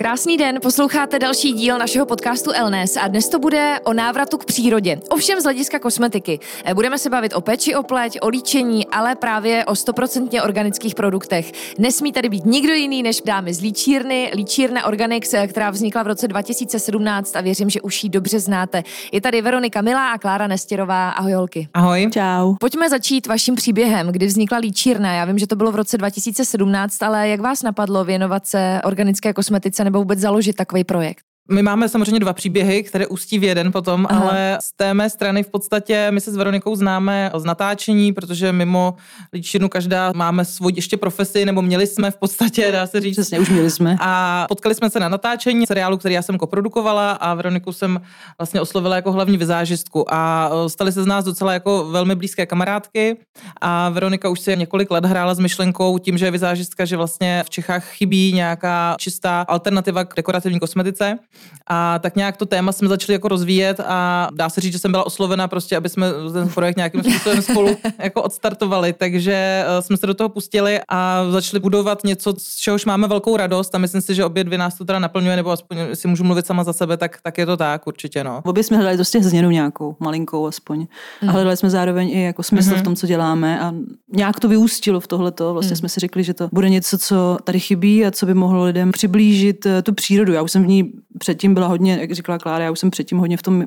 Krásný den, posloucháte další díl našeho podcastu Elnes a dnes to bude o návratu k přírodě. Ovšem z hlediska kosmetiky. Eh, budeme se bavit o peči, o pleť, o líčení, ale právě o stoprocentně organických produktech. Nesmí tady být nikdo jiný než dámy z líčírny, líčírna Organix, eh, která vznikla v roce 2017 a věřím, že už ji dobře znáte. Je tady Veronika Milá a Klára Nestěrová. Ahoj holky. Ahoj. Čau. Pojďme začít vaším příběhem, kdy vznikla líčírna. Já vím, že to bylo v roce 2017, ale jak vás napadlo věnovat se organické kosmetice nebo vůbec založit takový projekt? My máme samozřejmě dva příběhy, které ústí v jeden potom, Aha. ale z té mé strany v podstatě my se s Veronikou známe z natáčení, protože mimo líčinu každá máme svůj ještě profesi, nebo měli jsme v podstatě, dá se říct. Přesně, už měli jsme. A potkali jsme se na natáčení seriálu, který já jsem koprodukovala a Veroniku jsem vlastně oslovila jako hlavní vizážistku a e, stali se z nás docela jako velmi blízké kamarádky a Veronika už si několik let hrála s myšlenkou tím, že je vizážistka, že vlastně v Čechách chybí nějaká čistá alternativa k dekorativní kosmetice. A tak nějak to téma jsme začali jako rozvíjet a dá se říct, že jsem byla oslovena prostě, aby jsme ten projekt nějakým způsobem spolu jako odstartovali. Takže eh, jsme se do toho pustili a začali budovat něco, z čehož máme velkou radost a myslím si, že obě dvě nás to teda naplňuje, nebo aspoň si můžu mluvit sama za sebe, tak, tak je to tak určitě. No. Obě jsme hledali prostě změnu nějakou, malinkou aspoň. Mm. A mhm. hledali jsme zároveň i jako smysl mm-hmm. v mhm. tom, co děláme a nějak to vyústilo v tohleto. Vlastně mm. jsme si řekli, že to bude něco, co tady chybí a co by mohlo lidem přiblížit eh, tu přírodu. Já už jsem v ní předtím byla hodně, jak říkala Klára, já už jsem předtím hodně v tom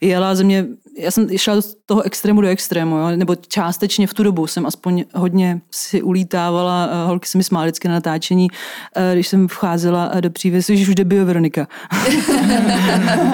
jela země, já jsem šla z toho extrému do extrému, jo? nebo částečně v tu dobu jsem aspoň hodně si ulítávala, eh, holky se mi smály na natáčení, eh, když jsem vcházela eh, do přívěsu, že už jde bio Veronika.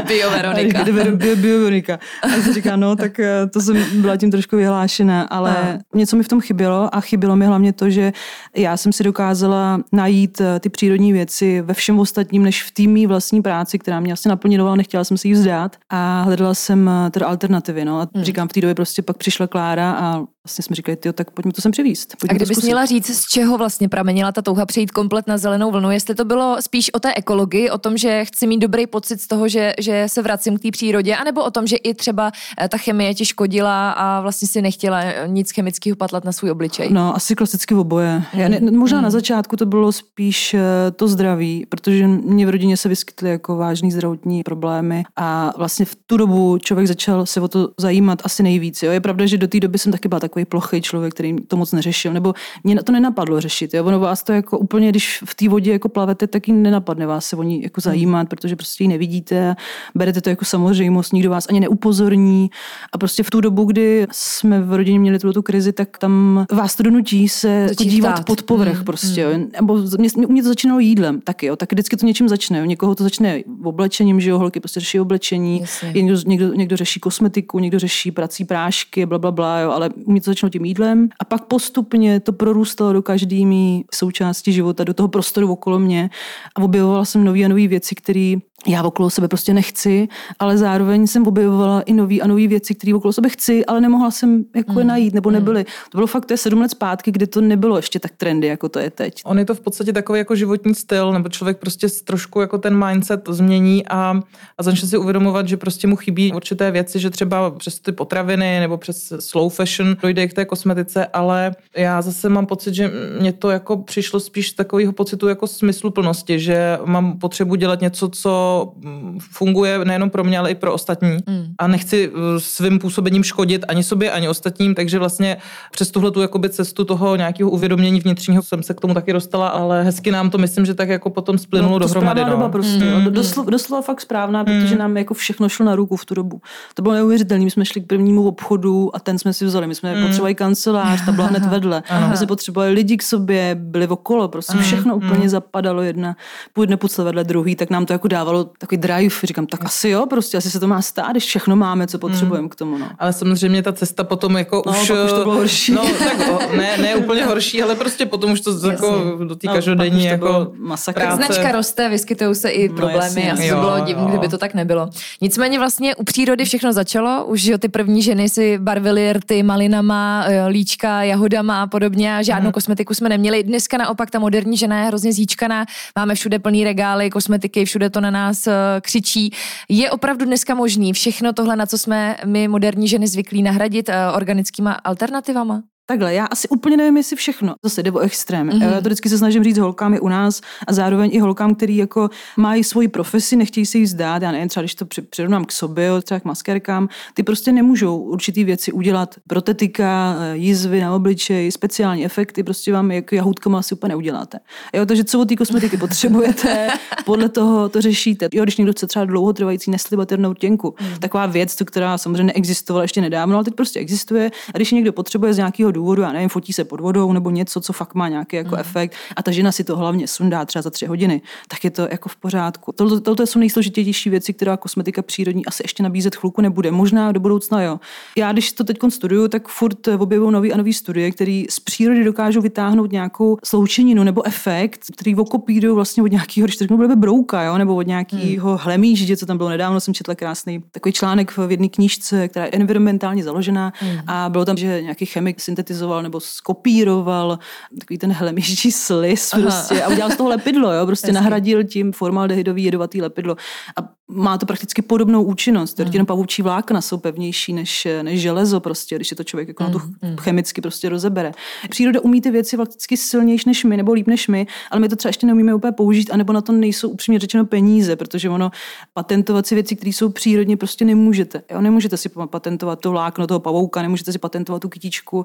bio Veronika. bio, bio, bio Veronika. A jsem říká, no, tak to jsem byla tím trošku vyhlášená, ale a. něco mi v tom chybělo a chybělo mi hlavně to, že já jsem si dokázala najít ty přírodní věci ve všem ostatním, než v týmí vlastní práci, která mě asi naplnila, nechtěla jsem si ji vzdát a hledala jsem teda alternativy. No. A hmm. říkám, v té době prostě pak přišla Klára a vlastně jsme říkali, tak pojďme to sem přivíst. a kdybys měla říct, z čeho vlastně pramenila ta touha přejít komplet na zelenou vlnu, jestli to bylo spíš o té ekologii, o tom, že chci mít dobrý pocit z toho, že, že se vracím k té přírodě, anebo o tom, že i třeba eh, ta chemie ti škodila a vlastně si nechtěla eh, nic chemického patlat na svůj obličej. No, asi klasicky oboje. Já ne, možná hmm. na začátku to bylo spíš eh, to zdraví, protože mě v rodině se vyskytly jako vážný zdravotní problémy a vlastně v tu dobu člověk začal se o to zajímat asi nejvíc. Jo. Je pravda, že do té doby jsem taky byla takový plochý člověk, který to moc neřešil, nebo mě to nenapadlo řešit. Jo. Ono vás to jako úplně, když v té vodě jako plavete, tak ji nenapadne vás se o ní jako hmm. zajímat, protože prostě ji nevidíte, berete to jako samozřejmost, nikdo vás ani neupozorní. A prostě v tu dobu, kdy jsme v rodině měli tu krizi, tak tam vás to donutí se jako dívat ptát. pod povrch hmm. prostě. Jo. Hmm. Nebo mě, mě, to začínalo jídlem taky, jo. tak vždycky to něčím začne. Jo. Někoho to začne oblečením, že jo, holky prostě řeší oblečení, někdo, někdo, někdo řeší kosmetiku, někdo řeší prací prášky, bla, bla, bla, jo, ale mě to začalo tím jídlem. A pak postupně to prorůstalo do každý mý součásti života, do toho prostoru okolo mě. A objevovala jsem nové a nové věci, které já okolo sebe prostě nechci, ale zároveň jsem objevovala i nové a nové věci, které okolo sebe chci, ale nemohla jsem jako mm. je najít, nebo nebyly. Mm. To bylo fakt, to je sedm let zpátky, kdy to nebylo ještě tak trendy, jako to je teď. On je to v podstatě takový jako životní styl, nebo člověk prostě trošku jako ten mindset změní a, a začne si uvědomovat, že prostě mu chybí určité věci, že třeba přes ty potraviny nebo přes slow fashion dojde k té kosmetice, ale já zase mám pocit, že mě to jako přišlo spíš z takového pocitu jako smysluplnosti, že mám potřebu dělat něco, co funguje nejenom pro mě, ale i pro ostatní. Mm. A nechci eh, svým působením škodit ani sobě, ani ostatním, takže vlastně přes tuhle tu jakoby cestu toho nějakého uvědomění vnitřního jsem se k tomu taky dostala, ale hezky nám to myslím, že tak jako potom splynulo no, dohromady. No. doba prostě, mm. doslova, doslova fakt správná, protože mm. nám jako všechno šlo na ruku v tu dobu. To bylo neuvěřitelné. My jsme šli k prvnímu obchodu a ten jsme si vzali. My jsme mm. potřebovali kancelář, ta byla hned vedle. My jsme potřebovali lidi k sobě, byli okolo, prostě všechno mm. úplně zapadalo jedna, půjde vedle druhý, tak nám to jako dávalo takový drive, říkám, tak asi jo, prostě asi se to má stát, když všechno máme, co potřebujeme hmm. k tomu. No. Ale samozřejmě ta cesta potom jako no, už... už to bylo horší. No, tak ne, ne úplně horší, ale prostě potom už to Jasně. jako do té no, každodenní jako práce. Značka roste, vyskytují se i no, problémy, no, asi to bylo divné, kdyby to tak nebylo. Nicméně vlastně u přírody všechno začalo, už jo, ty první ženy si barvily rty malinama, eh, líčka, jahodama a podobně a žádnou hmm. kosmetiku jsme neměli. Dneska naopak ta moderní žena je hrozně zíčkaná, máme všude plný regály, kosmetiky, všude to na nás uh, křičí. Je opravdu dneska možný všechno tohle, na co jsme my moderní ženy zvyklí nahradit uh, organickýma alternativama? Takhle, já asi úplně nevím, jestli všechno. Zase jde o extrém. Mm-hmm. Já to vždycky se snažím říct holkám i u nás a zároveň i holkám, který jako mají svoji profesi, nechtějí se jí zdát. Já nevím, třeba když to přirovnám k sobě, třeba k maskerkám, ty prostě nemůžou určitý věci udělat. Protetika, eh, jizvy na obličeji, speciální efekty, prostě vám jako jahůdkama asi úplně neuděláte. Jo, takže co od té kosmetiky potřebujete, podle toho to řešíte. Jo, když někdo chce třeba dlouhotrvající neslibaternou těnku, mm. taková věc, která samozřejmě neexistovala ještě nedávno, ale teď prostě existuje. A když někdo potřebuje z nějakého důvodu, já nevím, fotí se pod vodou nebo něco, co fakt má nějaký jako mm. efekt a ta žena si to hlavně sundá třeba za tři hodiny, tak je to jako v pořádku. Tohle, tohle jsou nejsložitější věci, která kosmetika přírodní asi ještě nabízet chvilku nebude. Možná do budoucna jo. Já když to teď studuju, tak furt objevuju nový a nový studie, které z přírody dokážou vytáhnout nějakou sloučeninu nebo efekt, který okopírují vlastně od nějakého, když to řeknu, brouka, jo, nebo od nějakého mm. hlemíže, co tam bylo nedávno, jsem četla krásný takový článek v jedné knížce, která je environmentálně založená mm. a bylo tam, že nějaký chemik syntetizoval nebo skopíroval takový ten hlemíždí slis prostě a udělal z toho lepidlo, jo, prostě Hezky. nahradil tím formaldehydový jedovatý lepidlo. A má to prakticky podobnou účinnost. Mm. Jenom pavoučí vlákna jsou pevnější než, než železo, prostě, když je to člověk jako mm. na to mm. chemicky prostě rozebere. Příroda umí ty věci vlastně silnější než my, nebo líp než my, ale my to třeba ještě neumíme úplně použít, anebo na to nejsou upřímně řečeno peníze, protože ono patentovat si věci, které jsou přírodně, prostě nemůžete. Jo? Nemůžete si patentovat to vlákno toho pavouka, nemůžete si patentovat tu kytičku,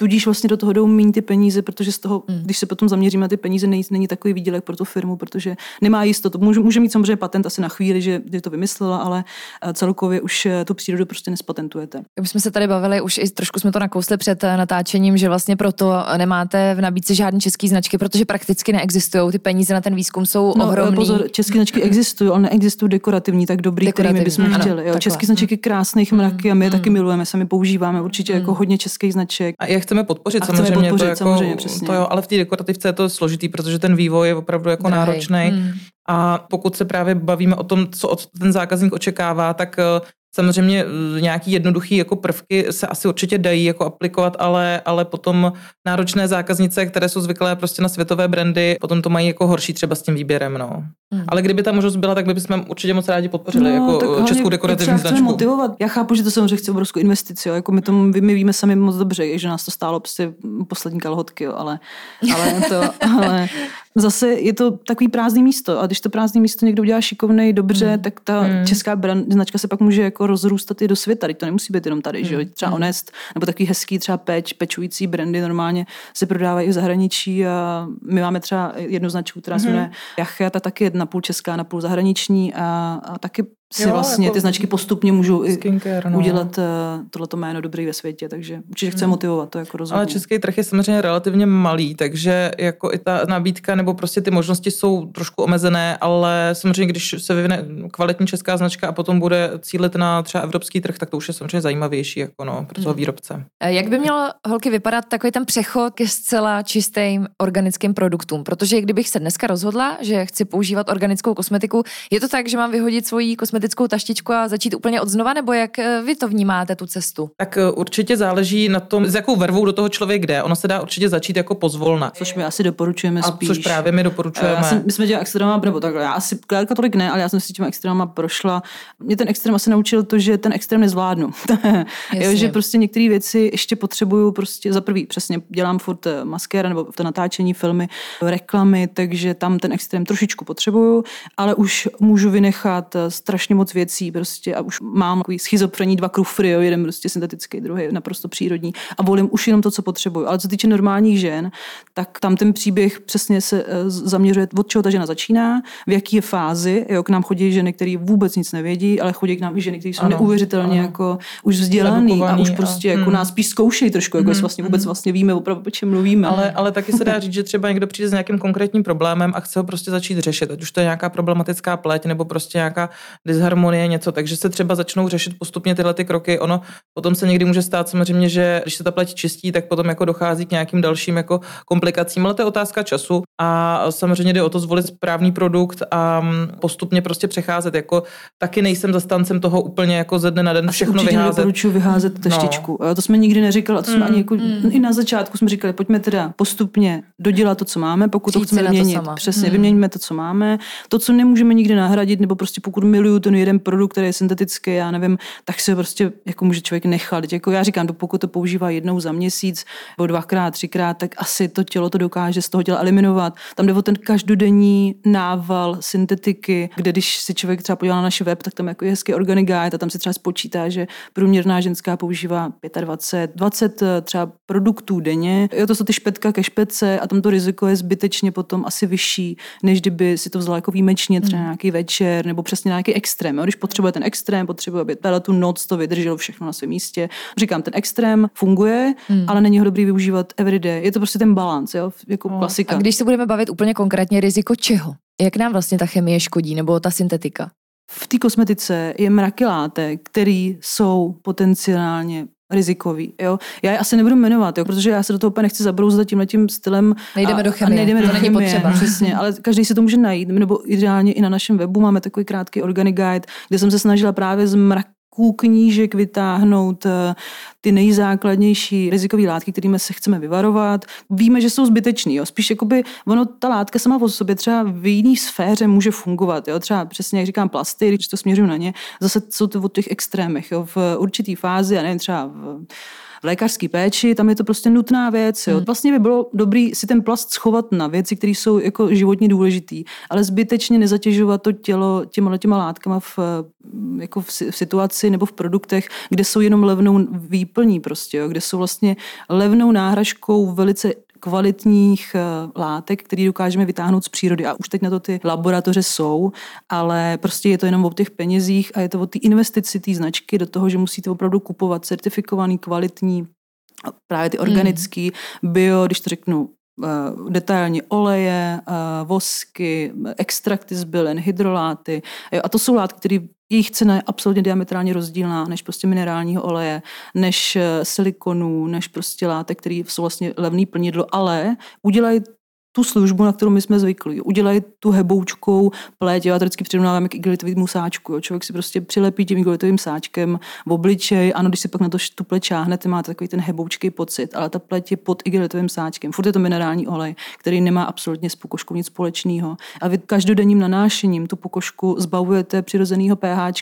Tudíž vlastně do toho jdou méně ty peníze, protože z toho, mm. když se potom zaměříme na ty peníze, není, není takový výdělek pro tu firmu, protože nemá jistotu. Může, může mít samozřejmě patent asi na chvíli, že, že to vymyslela, ale eh, celkově už eh, tu přírodu prostě nespatentujete. My jsme se tady bavili, už i trošku jsme to nakousli před eh, natáčením, že vlastně proto nemáte v nabídce žádné české značky, protože prakticky neexistují. Ty peníze na ten výzkum jsou no, ohromné. Pozor, české značky existují, ale neexistují dekorativní, tak dobrý, dekorativní. kterými bychom chtěli. Jo, české značky krásných mraky a my je taky milujeme, sami používáme určitě jako hodně českých značek. A jak chceme podpořit, a samozřejmě, podpořit, to jako, samozřejmě, přesně. To jo, ale v té dekorativce je to složitý, protože ten vývoj je opravdu jako náročný. Hmm. A pokud se právě bavíme o tom, co ten zákazník očekává, tak eh, Samozřejmě eh, nějaký jednoduchý jako prvky se asi určitě dají jako aplikovat, ale, ale potom náročné zákaznice, které jsou zvyklé prostě na světové brandy, potom to mají jako horší třeba s tím výběrem. No. Hmm. Ale kdyby ta možnost byla, tak by bychom určitě moc rádi podpořili no, jako českou dekorativní značku. motivovat. Já chápu, že to samozřejmě chce obrovskou investici, jo. jako my, tomu, my víme sami moc dobře, že nás to stálo prostě poslední kalhotky, jo. ale, ale, to, ale zase je to takový prázdný místo a když to prázdné místo někdo udělá šikovnej, dobře, hmm. tak ta hmm. česká brand, značka se pak může jako rozrůstat i do světa. Teď to nemusí být jenom tady, hmm. že jo? Třeba hmm. Honest, nebo takový hezký třeba peč, pečující brandy normálně se prodávají i v zahraničí a my máme třeba jednu značku, která se hmm. jmenuje Jachet, ta taky je napůl česká, napůl zahraniční a, a taky si jo, vlastně jako ty značky postupně můžou i skincare, no. udělat uh, tohleto jméno dobrý ve světě, takže určitě chce hmm. motivovat, to jako rozhodně. Ale český trh je samozřejmě relativně malý, takže jako i ta nabídka nebo prostě ty možnosti jsou trošku omezené, ale samozřejmě, když se vyvine kvalitní česká značka a potom bude cílit na třeba evropský trh, tak to už je samozřejmě zajímavější jako no, pro toho hmm. výrobce. Jak by měl holky vypadat takový ten přechod ke zcela čistým organickým produktům? Protože kdybych se dneska rozhodla, že chci používat organickou kosmetiku, je to tak, že mám vyhodit svoji kosmetiku kosmetickou taštičku a začít úplně od znova, nebo jak eh, vy to vnímáte, tu cestu? Tak eh, určitě záleží na tom, s jakou vervou do toho člověk jde. Ono se dá určitě začít jako pozvolna. Což my asi doporučujeme spíš. A což právě my doporučujeme. Já jsem, my jsme dělali extrémama, nebo takhle, já asi Klárka tolik ne, ale já jsem si těma extrémama prošla. Mě ten extrém asi naučil to, že ten extrém nezvládnu. jo, že prostě některé věci ještě potřebuju prostě za prvý, přesně dělám furt eh, maskéra nebo to natáčení filmy, reklamy, takže tam ten extrém trošičku potřebuju, ale už můžu vynechat strašně strašně moc věcí prostě a už mám takový schizofrení dva krufry, jo, jeden prostě syntetický, druhý naprosto přírodní a volím už jenom to, co potřebuju. Ale co týče normálních žen, tak tam ten příběh přesně se eh, zaměřuje, od čeho ta žena začíná, v jaký je fázi. Jo, k nám chodí ženy, které vůbec nic nevědí, ale chodí k nám i ženy, které jsou ano, neuvěřitelně ano. jako už vzdělaný a už prostě a, jako hmm. nás spíš zkoušejí trošku, jako hmm, vlastně vůbec hmm. vlastně víme opravdu, o čem mluvíme. Ale, ale taky se dá říct, že třeba někdo přijde s nějakým konkrétním problémem a chce ho prostě začít řešit, ať už to je nějaká problematická pleť nebo prostě nějaká disharmonie, něco. Takže se třeba začnou řešit postupně tyhle ty kroky. Ono potom se někdy může stát samozřejmě, že když se ta pleť čistí, tak potom jako dochází k nějakým dalším jako komplikacím, ale to je otázka času a samozřejmě jde o to zvolit správný produkt a postupně prostě přecházet. Jako taky nejsem zastancem toho úplně jako ze dne na den všechno vyházet. vyházet teštičku. No. To jsme nikdy neříkali, a to jsme mm, ani jako, mm. i na začátku jsme říkali, pojďme teda postupně dodělat to, co máme, pokud Přijít to chceme vyměnit. To Přesně, mm. vyměníme to, co máme. To, co nemůžeme nikdy nahradit, nebo prostě pokud miluju ten jeden produkt, který je syntetický, já nevím, tak se prostě jako může člověk nechat. Jako já říkám, pokud to používá jednou za měsíc, nebo dvakrát, třikrát, tak asi to tělo to dokáže z toho těla eliminovat. Tam jde o ten každodenní nával syntetiky, kde když si člověk třeba podívá na náš web, tak tam jako je hezký organic guide a tam se třeba spočítá, že průměrná ženská používá 25, 20 eh, třeba produktů denně. Jo, to jsou ty špetka ke špetce a tam to riziko je zbytečně potom asi vyšší, než kdyby si to vzala jako výjimečně třeba hmm. nějaký večer nebo přesně nějaký extrém. Jo? Když potřebuje ten extrém, potřebuje, aby tu noc to vydrželo všechno na svém místě. Říkám, ten extrém funguje, hmm. ale není ho dobrý využívat everyday. Je to prostě ten balans, jo? jako no. klasika. A když se budeme bavit úplně konkrétně, riziko čeho? Jak nám vlastně ta chemie škodí, nebo ta syntetika? V té kosmetice je mraky látek, které jsou potenciálně rizikový. Jo? Já je asi nebudu jmenovat, jo? protože já se do toho úplně nechci zabrouzdat tímhle tím stylem. Nejdeme a, do chemie, a nejdeme to do není chemie, potřeba. Přesně, ale každý si to může najít. Nebo ideálně i na našem webu máme takový krátký organic guide, kde jsem se snažila právě z mrak knížek vytáhnout eh, ty nejzákladnější rizikové látky, kterými se chceme vyvarovat. Víme, že jsou zbytečný. Jo. Spíš jakoby, ono, ta látka sama o sobě třeba v jiné sféře může fungovat. Jo. Třeba přesně, jak říkám, plasty, když to směřuju na ně, zase jsou to od těch extrémech. Jo. V určitý fázi, já nevím, třeba v v lékařské péči, tam je to prostě nutná věc. Jo. Hmm. Vlastně by bylo dobrý si ten plast schovat na věci, které jsou jako životně důležitý, ale zbytečně nezatěžovat to tělo těma, těma látkama v, jako v, v situaci nebo v produktech, kde jsou jenom levnou výplní prostě, jo, kde jsou vlastně levnou náhražkou velice kvalitních eh, látek, které dokážeme vytáhnout z přírody. A už teď na to ty laboratoře jsou, ale prostě je to jenom o těch penězích a je to o té investici té značky do toho, že musíte opravdu kupovat certifikovaný, kvalitní právě ty hmm. organický, bio, když to řeknu eh, detailně oleje, eh, vosky, extrakty z bylin, hydroláty. A to jsou látky, které jejich cena je absolutně diametrálně rozdílná než prostě minerálního oleje, než eh, silikonů, než prostě látek, které jsou vlastně levný plnidlo, ale udělají tu službu, na kterou my jsme zvyklí. Udělají tu heboučkou pleť, já vždycky přirovnávám k igelitovým sáčku. Jo. Člověk si prostě přilepí tím igelitovým sáčkem v obličej, ano, když si pak na to tu pleť šáhnete, máte takový ten heboučký pocit, ale ta pleť je pod igelitovým sáčkem. Furt je to minerální olej, který nemá absolutně s pokožkou nic společného. A vy každodenním nanášením tu pokožku zbavujete přirozeného pH,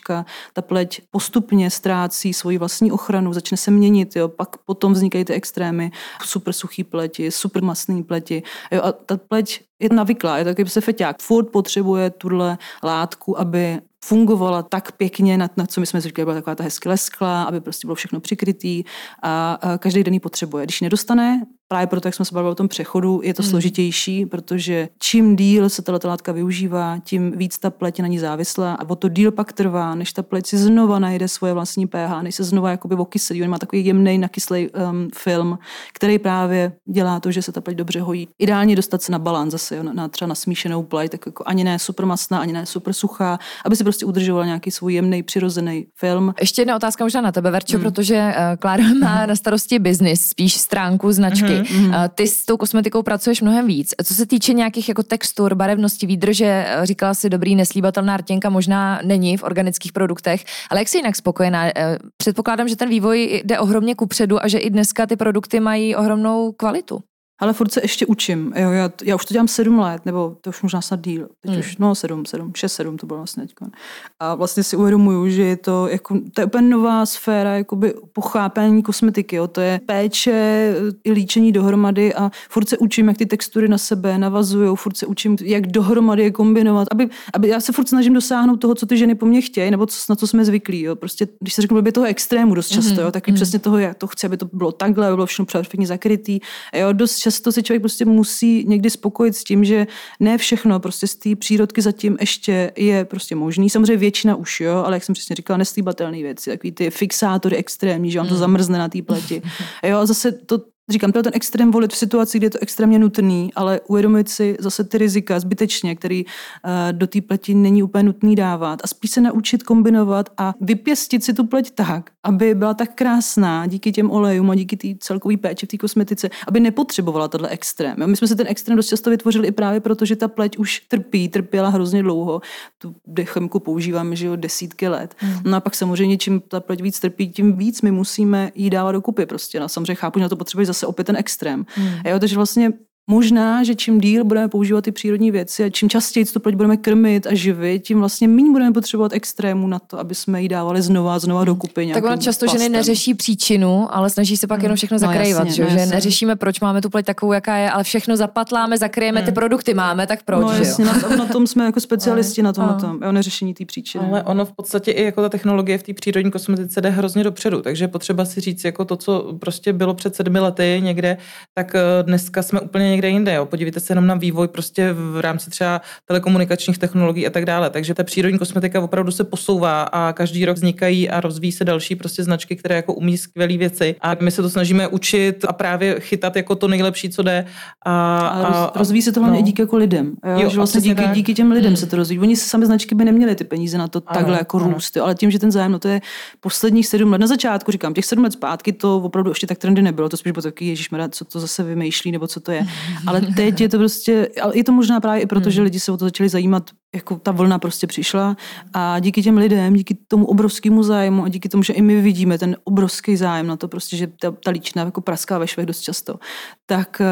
ta pleť postupně ztrácí svoji vlastní ochranu, začne se měnit, jo. pak potom vznikají ty extrémy, super suchý pleti, super masný pleti. Jo. A ta pleť je navyklá, je jako se feťák. Furt potřebuje tuhle látku, aby fungovala tak pěkně, na, na co my jsme říkali, byla taková ta hezky lesklá, aby prostě bylo všechno přikrytý a, a každý den ji potřebuje. Když nedostane, právě proto, jak jsme se bavili o tom přechodu, je to hmm. složitější, protože čím díl se tato látka využívá, tím víc ta pleť je na ní závislá a o to díl pak trvá, než ta pleť si znova najde svoje vlastní pH, než se znova jakoby okyselí. On má takový jemný, nakyslý um, film, který právě dělá to, že se ta pleť dobře hojí. Ideálně dostat se na balans zase, jo, na, na třeba na smíšenou pleť, tak jako ani ne super masná, ani ne super suchá, aby si prostě udržovala nějaký svůj jemný, přirozený film. Ještě jedna otázka možná na tebe, Verčo, hmm. protože uh, Klára má na starosti biznis, spíš stránku značky. Hmm Mm-hmm. Ty s tou kosmetikou pracuješ mnohem víc. Co se týče nějakých jako textur, barevnosti, výdrže, eh, říkala si dobrý, neslíbatelná rtěnka možná není v organických produktech, ale jak jsi jinak spokojená? Eh, předpokládám, že ten vývoj jde ohromně kupředu a že i dneska ty produkty mají ohromnou kvalitu. Ale furt se ještě učím. Jo, já, já už to dělám sedm let, nebo to už možná snad díl. Teď hmm. už, no sedm, sedm, šest, sedm to bylo vlastně teď. A vlastně si uvědomuju, že je to, jako, to je úplně nová sféra jakoby pochápání kosmetiky. Jo. To je péče i líčení dohromady a furt se učím, jak ty textury na sebe navazují, furt se učím, jak dohromady je kombinovat. Aby, aby já se furt snažím dosáhnout toho, co ty ženy po mně chtějí, nebo co, na co jsme zvyklí. Jo. Prostě, když se řeknu, by toho extrému dost často, mm-hmm. jo, taky mm-hmm. přesně toho, jak to chci, aby to bylo takhle, aby bylo všechno perfektně zakrytý. Jo, dost často se člověk prostě musí někdy spokojit s tím, že ne všechno prostě z té přírodky zatím ještě je prostě možný. Samozřejmě většina už, jo, ale jak jsem přesně říkala, neslíbatelné věci, takový ty fixátory extrémní, že vám to mm. zamrzne na té pleti. Jo, a zase to Říkám, to je ten extrém volit v situaci, kdy je to extrémně nutný, ale uvědomit si zase ty rizika zbytečně, který uh, do té pleti není úplně nutný dávat a spíš se naučit kombinovat a vypěstit si tu pleť tak, aby byla tak krásná díky těm olejům a díky té celkové péči v té kosmetice, aby nepotřebovala tohle extrém. My jsme si ten extrém dost často vytvořili i právě proto, že ta pleť už trpí, trpěla hrozně dlouho. Tu dechemku používáme že jo, desítky let. Mm. No a pak samozřejmě, čím ta pleť víc trpí, tím víc my musíme jí dávat dokupy. Prostě. No, samozřejmě chápu, že na to potřebuje zase opět ten extrém. Hmm. Jo, takže vlastně Možná, že čím díl budeme používat ty přírodní věci a čím častěji to pleť budeme krmit a živit, tím vlastně méně budeme potřebovat extrému na to, aby jsme ji dávali znova a znova dokupy. Tak ono často plastem. ženy neřeší příčinu, ale snaží se pak jenom všechno no, zakrývat, jasně, že? No, že neřešíme, proč máme tu pleť takovou, jaká je, ale všechno zapatláme, zakryjeme, hmm. ty produkty máme, tak proč? No jasně, na, tom, na tom jsme jako specialisti na tom, na tom, o neřešení té příčiny. Ale ono v podstatě i jako ta technologie v té přírodní kosmetice jde hrozně dopředu, takže potřeba si říct, jako to, co prostě bylo před sedmi lety někde, tak eh, dneska jsme úplně někde jinde. Jo. Podívejte se jenom na vývoj prostě v rámci třeba telekomunikačních technologií a tak dále. Takže ta přírodní kosmetika opravdu se posouvá a každý rok vznikají a rozvíjí se další prostě značky, které jako umí skvělé věci. A my se to snažíme učit a právě chytat jako to nejlepší, co jde. A, a, a rozvíjí se to hlavně no. díky jako lidem. Jo? Jo, že vlastně díky, díky těm lidem hmm. se to rozvíjí. Oni sami značky by neměli ty peníze na to ano, takhle jako ano. růst, jo? ale tím, že ten zájem, no to je posledních sedm let. Na začátku říkám, těch sedm let zpátky to opravdu ještě tak trendy nebylo. To spíš bylo taky, Ježíš, co to zase vymýšlí, nebo co to je. Ale teď je to prostě, ale je to možná právě i proto, hmm. že lidi se o to začali zajímat, jako ta vlna prostě přišla a díky těm lidem, díky tomu obrovskému zájmu a díky tomu, že i my vidíme ten obrovský zájem na to prostě, že ta, ta líčina jako praská ve švech dost často, tak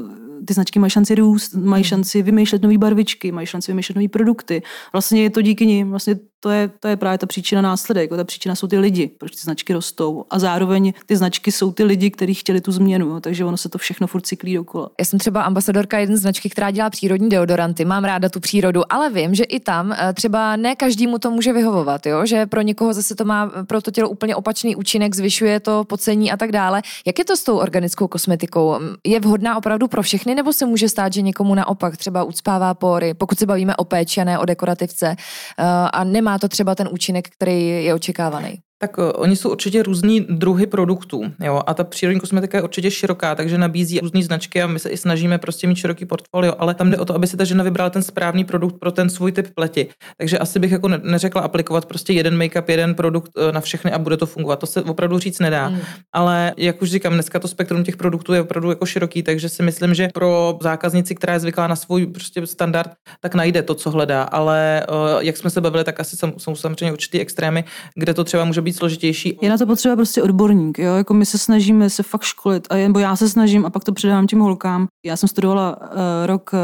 uh, ty značky mají šanci růst, mají hmm. šanci vymýšlet nové barvičky, mají šanci vymýšlet nové produkty. Vlastně je to díky nim, vlastně to je, to je právě ta příčina následek. Ta příčina jsou ty lidi, proč ty značky rostou. A zároveň ty značky jsou ty lidi, kteří chtěli tu změnu. Takže ono se to všechno furt cyklí dokola. Já jsem třeba ambasadorka jeden značky, která dělá přírodní deodoranty. Mám ráda tu přírodu, ale vím, že i tam eh, třeba ne každému to může vyhovovat. Jo? Že pro někoho zase to má pro to tělo úplně opačný účinek, zvyšuje to pocení a tak dále. Jak je to s tou organickou kosmetikou? Je vhodná opravdu pro všechny, nebo se může stát, že někomu naopak třeba ucpává pory, pokud se bavíme o péči a ne o dekorativce eh, a nemá to třeba ten účinek, který je očekávaný? Tak uh, oni jsou určitě různý druhy produktů. Jo? A ta přírodní kosmetika je určitě široká, takže nabízí různé značky a my se i snažíme prostě mít široký portfolio, ale tam jde o to, aby si ta žena vybrala ten správný produkt pro ten svůj typ pleti. Takže asi bych jako neřekla aplikovat prostě jeden make-up, jeden produkt uh, na všechny a bude to fungovat. To se opravdu říct nedá. Mm. Ale jak už říkám, dneska to spektrum těch produktů je opravdu jako široký, takže si myslím, že pro zákaznici, která je zvyklá na svůj prostě standard, tak najde to, co hledá. Ale uh, jak jsme se bavili, tak asi jsou samozřejmě určitý extrémy, kde to třeba může být složitější. Je na to potřeba prostě odborník, jo? Jako my se snažíme se fakt školit, a nebo já se snažím a pak to předávám těm holkám. Já jsem studovala uh, rok uh,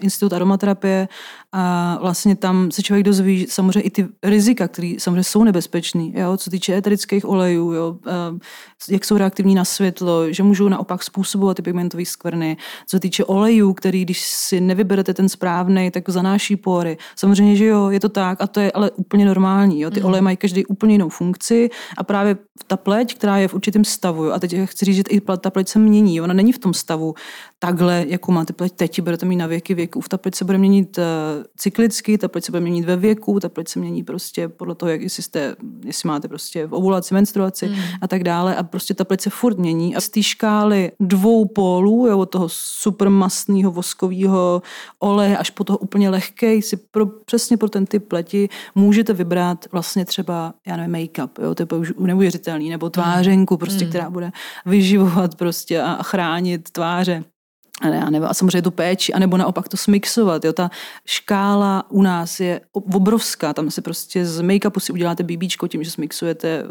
Institut aromaterapie a vlastně tam se člověk dozví samozřejmě i ty rizika, které samozřejmě jsou nebezpečné, jo? co týče eterických olejů, jo? Uh, jak jsou reaktivní na světlo, že můžou naopak způsobovat ty pigmentové skvrny, co týče olejů, který když si nevyberete ten správný, tak zanáší pory. Samozřejmě, že jo, je to tak a to je ale úplně normální. Jo? Ty mm. oleje mají každý úplně jinou funkci a právě ta pleť, která je v určitém stavu, a teď chci říct, že i ta pleť se mění, ona není v tom stavu takhle, jako máte pleť teď, budete mít na věky věku. Ta pleť se bude měnit uh, cyklicky, ta pleť se bude měnit ve věku, ta pleť se mění prostě podle toho, jak jestli, jste, jestli máte prostě v ovulaci, menstruaci mm. a tak dále a prostě ta pleť se furt mění a z té škály dvou pólů, jo, od toho super mastného voskového oleje až po toho úplně lehké, si pro, přesně pro ten typ pleti můžete vybrat vlastně třeba, já nevím, make-up, jo, to je už neuvěřitelný, nebo tvářenku prostě, mm. která bude vyživovat prostě a chránit tváře a, ne, a, nebo, a samozřejmě tu péči, anebo naopak to smixovat. Jo. Ta škála u nás je obrovská, tam se prostě z make-upu si uděláte bíbíčko tím, že smixujete eh,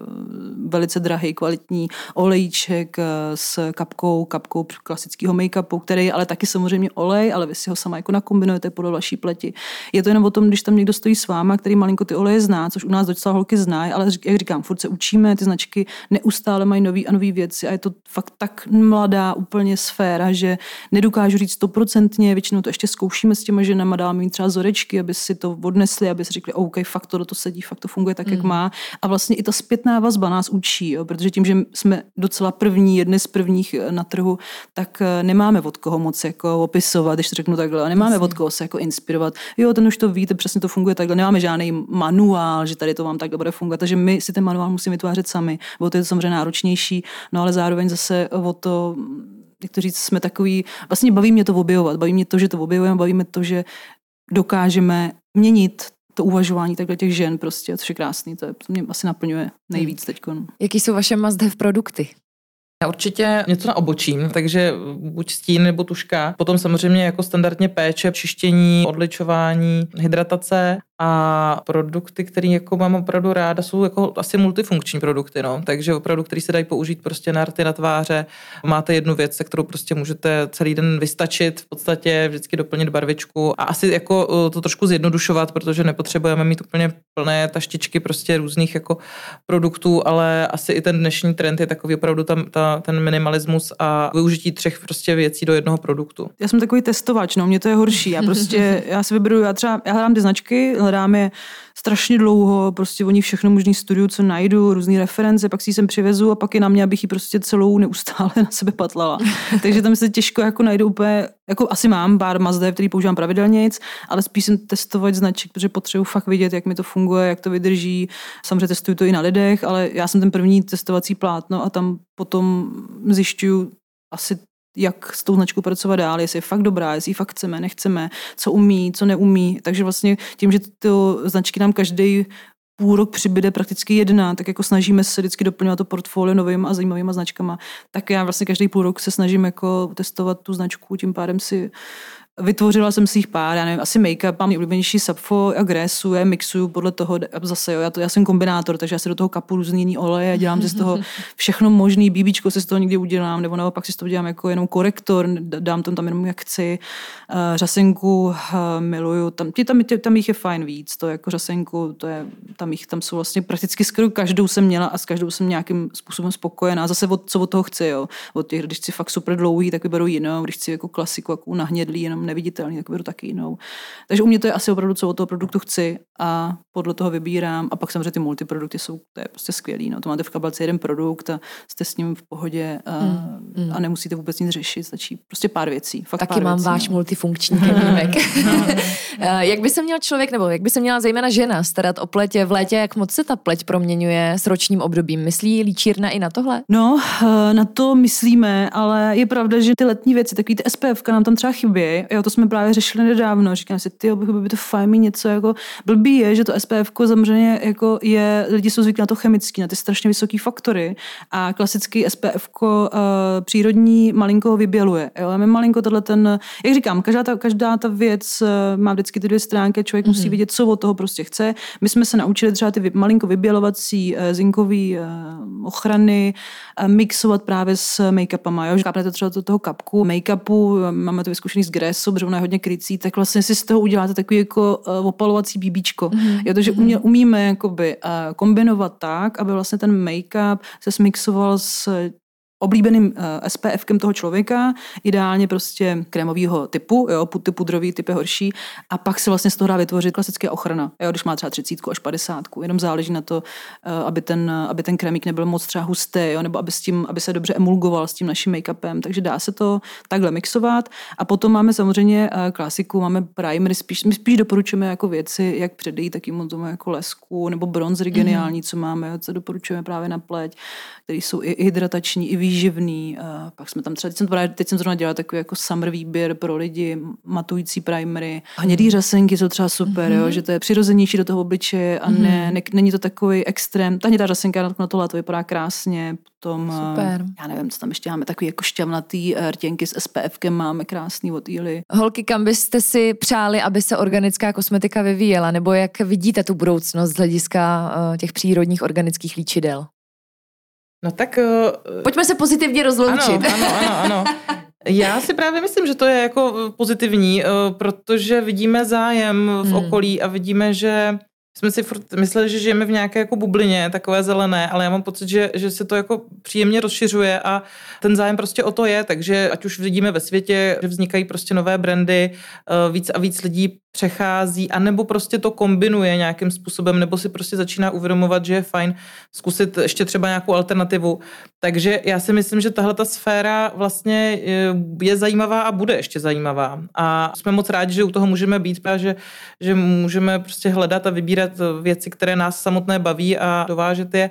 velice drahý, kvalitní olejček eh, s kapkou, kapkou klasického make-upu, který je ale taky samozřejmě olej, ale vy si ho sama jako nakombinujete podle vaší pleti. Je to jenom o tom, když tam někdo stojí s váma, který malinko ty oleje zná, což u nás docela holky znají, ale jak říkám, furt se učíme, ty značky neustále mají nový a nový věci a je to fakt tak mladá úplně sféra, že nedokážu říct stoprocentně, většinou to ještě zkoušíme s těma ženama, dáme jim třeba zorečky, aby si to odnesli, aby si řekli, OK, fakt to do to sedí, fakt to funguje tak, mm. jak má. A vlastně i ta zpětná vazba nás učí, jo, protože tím, že jsme docela první, jedny z prvních eh, na trhu, tak eh, nemáme od koho moc jako opisovat, když to řeknu takhle, nemáme od koho se jako inspirovat. Jo, ten už to víte, přesně to funguje takhle, nemáme žádný manuál, že tady to vám takhle bude fungovat, takže my si ten manuál musíme vytvářet sami, bo to je to samozřejmě náročnější, no ale zároveň zase o to jak to říct, jsme takový, vlastně baví mě to objevovat, baví mě to, že to objevujeme, baví mě to, že dokážeme měnit to uvažování takhle těch žen prostě, což je krásný, to, je, to mě asi naplňuje nejvíc teď. Jaký jsou vaše must have produkty? Já určitě něco na obočím, takže buď stín nebo tuška. Potom samozřejmě jako standardně péče, čištění, odličování, hydratace a produkty, které jako mám opravdu ráda, jsou jako asi multifunkční produkty, no. takže opravdu, které se dají použít prostě na rty, na tváře. Máte jednu věc, se kterou prostě můžete celý den vystačit, v podstatě vždycky doplnit barvičku a asi jako uh, to trošku zjednodušovat, protože nepotřebujeme mít úplně plné taštičky prostě různých jako produktů, ale asi i ten dnešní trend je takový opravdu tam ta, ten minimalismus a využití třech prostě věcí do jednoho produktu. Já jsem takový testovač, no, mě to je horší. Já prostě, já si vyberu, já třeba, já hledám ty značky, hledám je strašně dlouho, prostě oni všechno možný studiu, co najdu, různé reference, pak si ji sem přivezu a pak je na mě, abych ji prostě celou neustále na sebe patlala. Takže tam se těžko jako najdu úplně, jako asi mám pár Mazda, který používám pravidelně, ale spíš jsem testovat značek, protože potřebuji fakt vidět, jak mi to funguje, jak to vydrží. Samozřejmě testuju to i na lidech, ale já jsem ten první testovací plátno a tam potom zjišťuju asi jak s tou značkou pracovat dál, jestli je fakt dobrá, jestli ji fakt chceme, nechceme, co umí, co neumí. Takže vlastně tím, že ty značky nám každý půl rok přibyde prakticky jedna, tak jako snažíme se vždycky doplňovat to portfolio novým a zajímavými značkama. Tak já vlastně každý půl rok se snažím jako testovat tu značku, tím pádem si Vytvořila jsem si jich pár, já nevím, asi make-up, mám oblíbenější Sapfo a Grésu, já mixuju podle toho, zase jo, já, to, já jsem kombinátor, takže já si do toho kapu různý jiný oleje a dělám si z toho všechno možný, bíbíčko si z toho někdy udělám, nebo naopak si z toho dělám jako jenom korektor, dám tam tam jenom jak chci. Uh, řasenku uh, miluju, tam, tě, tam, tě, tam jich je fajn víc, to jako řasenku, to je, tam jich tam jsou vlastně prakticky skoro každou jsem měla a s každou jsem nějakým způsobem spokojená. Zase od, co od toho chci, jo. Od těch, když chci fakt super dlouhý, tak vyberu jinou, když chci jako klasiku, jako nahnědlý, jenom neviditelný, tak beru taky jinou. Takže u mě to je asi opravdu, co od toho produktu chci a podle toho vybírám. A pak samozřejmě ty multiprodukty jsou, to je prostě skvělý. No. To máte v kabelce jeden produkt a jste s ním v pohodě a, mm, mm. a nemusíte vůbec nic řešit, stačí prostě pár věcí. Fakt taky pár mám věcí, váš no. multifunkční kremímek. no. Eh, jak by se měl člověk, nebo jak by se měla zejména žena starat o pletě v létě, jak moc se ta pleť proměňuje s ročním obdobím? Myslí líčírna i na tohle? No, eh, na to myslíme, ale je pravda, že ty letní věci, takový ty SPF nám tam třeba chybí. Jo, to jsme právě řešili nedávno. Říkám si, ty, by, by to fajn mít něco jako blbý je, že to SPF samozřejmě jako je, lidi jsou zvyklí na to chemický, na ty strašně vysoké faktory a klasický SPF uh, eh, přírodní malinko ho vyběluje. Jo? A my malinko tohle ten, jak říkám, každá ta, každá ta věc uh, má vždycky ty dvě stránky, člověk mm-hmm. musí mhm. vidět, co od toho prostě chce. My jsme se naučili třeba ty malinko vybělovací uh, zinkové uh, ochrany uh, mixovat právě s make-upama. Jo? Kápnete třeba do toho kapku make-upu, máme to vyzkušený z Gresu, protože ona je hodně krycí, tak vlastně si z toho uděláte takový jako uh, opalovací bíbíčko. Mm-hmm. Jo, takže umě, umíme jakoby uh, kombinovat tak, aby vlastně ten make-up se smixoval s oblíbeným eh, SPFkem toho člověka, ideálně prostě krémového typu, jo, ty pudrový typ je horší, a pak se vlastně z toho dá vytvořit klasická ochrana, jo, když má třeba 30 až 50, jenom záleží na to, uh, aby ten, aby ten krémík nebyl moc třeba hustý, jo, nebo aby, s tím, aby se dobře emulgoval s tím naším make-upem, takže dá se to takhle mixovat. A potom máme samozřejmě uh, klasiku, máme primery, spíš, my spíš doporučujeme jako věci, jak předejít takým tomu jako lesku, nebo bronzery geniální, mm. co máme, co doporučujeme právě na pleť, které jsou i hydratační, i výživný. Uh, pak jsme tam třeba, teď jsem, to, teď jsem zrovna dělala takový jako summer výběr pro lidi, matující primery. Hnědý řasenky jsou třeba super, mm-hmm. jo, že to je přirozenější do toho obličeje a ne, mm-hmm. ne, není to takový extrém. Ta hnědá řasenka na to léto vypadá krásně. Potom, super. já nevím, co tam ještě máme, takový jako šťavnatý rtěnky s SPFkem máme krásný od Ely. Holky, kam byste si přáli, aby se organická kosmetika vyvíjela, nebo jak vidíte tu budoucnost z hlediska těch přírodních organických líčidel? No tak... Uh, Pojďme se pozitivně rozloučit. Ano, ano, ano. ano. Já si právě myslím, že to je jako pozitivní, uh, protože vidíme zájem v hmm. okolí a vidíme, že jsme si furt mysleli, že žijeme v nějaké jako bublině, takové zelené, ale já mám pocit, že, že se to jako příjemně rozšiřuje a ten zájem prostě o to je, takže ať už vidíme ve světě, že vznikají prostě nové brandy, eh, víc a víc lidí přechází, anebo prostě to kombinuje nějakým způsobem, nebo si prostě začíná uvědomovat, že je fajn zkusit ještě třeba nějakou alternativu. Takže já si myslím, že tahle ta sféra vlastně je, je zajímavá a bude ještě zajímavá. A jsme moc rádi, že u toho můžeme být, že, že můžeme prostě hledat a vybírat věci, které nás samotné baví a dovážet je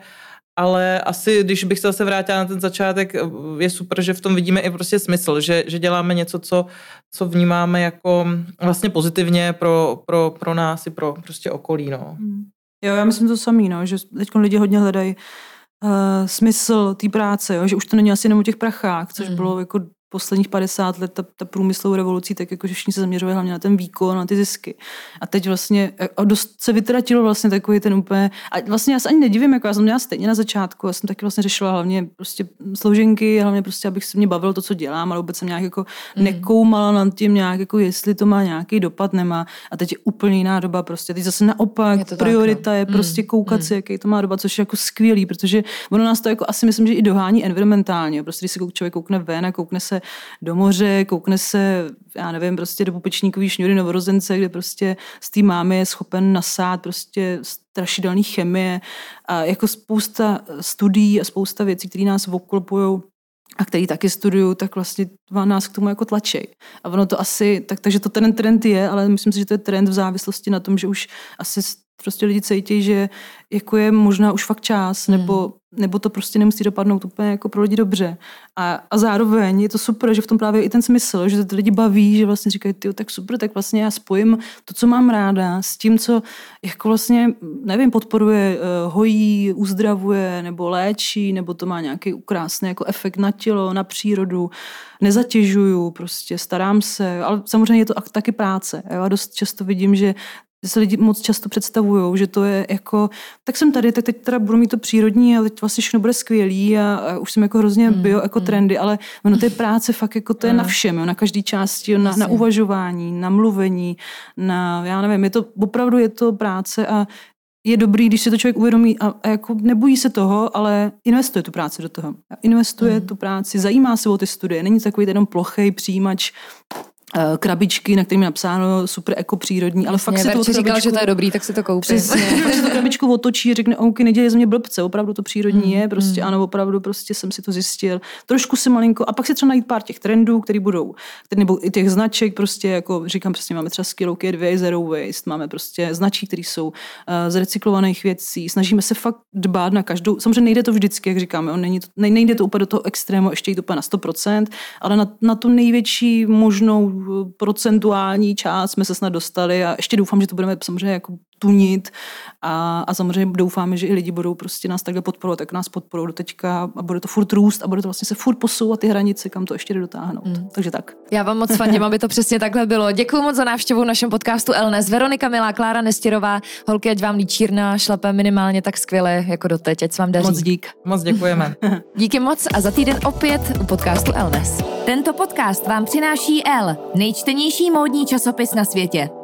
ale asi, když bych se zase vrátila na ten začátek, je super, že v tom vidíme i prostě smysl, že, že děláme něco, co, co vnímáme jako vlastně pozitivně pro, pro, pro nás i pro prostě okolí. No. Hmm. Jo, já myslím to samý, no, že teď lidi hodně hledají uh, smysl té práce, jo, že už to není asi jenom o těch prachách, což mm. bylo jako posledních 50 let ta, ta průmyslovou revolucí, tak jako všichni se zaměřovali hlavně na ten výkon, na ty zisky. A teď vlastně a dost se vytratilo vlastně takový ten úplně, a vlastně já se ani nedivím, jako já jsem měla stejně na začátku, já jsem taky vlastně řešila hlavně prostě složenky, hlavně prostě, abych se mě bavil to, co dělám, ale vůbec jsem nějak jako mm. nekoumala nad tím nějak, jako jestli to má nějaký dopad, nemá. A teď je úplně jiná doba prostě. Teď zase naopak, je priorita tak, no. je prostě mm. koukat mm. si, jaký to má doba, což je jako skvělý, protože ono nás to jako asi myslím, že i dohání environmentálně. Prostě když se člověk koukne ven a koukne se do moře, koukne se, já nevím, prostě do pupečníkový šňury novorozence, kde prostě s tím mámy je schopen nasát prostě strašidelný chemie a jako spousta studií a spousta věcí, které nás oklopují a který taky studuju, tak vlastně nás k tomu jako tlačej. A ono to asi, tak, takže to ten trend je, ale myslím si, že to je trend v závislosti na tom, že už asi prostě lidi cítí, že jako je možná už fakt čas, hmm. nebo, nebo to prostě nemusí dopadnout úplně jako pro lidi dobře. A, a zároveň je to super, že v tom právě i ten smysl, že to ty lidi baví, že vlastně říkají, ty tak super, tak vlastně já spojím to, co mám ráda, s tím, co jako vlastně, nevím, podporuje, uh, hojí, uzdravuje, nebo léčí, nebo to má nějaký krásný jako efekt na tělo, na přírodu, nezatěžuju, prostě starám se, ale samozřejmě je to taky práce. Já dost často vidím, že že se lidi moc často představují, že to je jako, tak jsem tady, tak teď teda budu mít to přírodní a teď vlastně všechno bude skvělý a, a už jsem jako hrozně mm, bio jako mm. trendy, ale ono to je práce fakt jako to je mm. na všem, jo, na každý části, na, na uvažování, na mluvení, na, já nevím, je to, opravdu je to práce a je dobrý, když se to člověk uvědomí a, a jako nebojí se toho, ale investuje tu práci do toho. Investuje mm. tu práci, zajímá se o ty studie, není takový jenom plochej přijímač krabičky, na kterým je napsáno super eko přírodní, ale fakt si to říkal, že to je dobrý, tak si to koupí. Přesně, fakt si to krabičku otočí a řekne, OK, nedělej ze mě blbce, opravdu to přírodní mm, je, prostě mm. ano, opravdu prostě jsem si to zjistil. Trošku si malinko, a pak si třeba najít pár těch trendů, které budou, které nebo i těch značek, prostě jako říkám, přesně máme třeba Skillow Kid 2, Zero Waste, máme prostě značky, které jsou uh, z recyklovaných věcí, snažíme se fakt dbát na každou, samozřejmě nejde to vždycky, jak říkáme, on není to, nejde to úplně do toho extrému, ještě jít úplně na 100%, ale na, na tu největší možnou procentuální část jsme se snad dostali a ještě doufám, že to budeme samozřejmě jako tunit a, a samozřejmě doufáme, že i lidi budou prostě nás takhle podporovat, tak nás podporují do teďka a bude to furt růst a bude to vlastně se furt posouvat ty hranice, kam to ještě jde dotáhnout. Mm. Takže tak. Já vám moc fandím, aby to přesně takhle bylo. Děkuji moc za návštěvu v našem podcastu Elnes. Veronika Milá, Klára Nestěrová, holky, ať vám líčírna šlape minimálně tak skvěle jako doteď, ať se vám daří. Moc dík. Moc děkujeme. Díky moc a za týden opět u podcastu Elnes. Tento podcast vám přináší L, nejčtenější módní časopis na světě.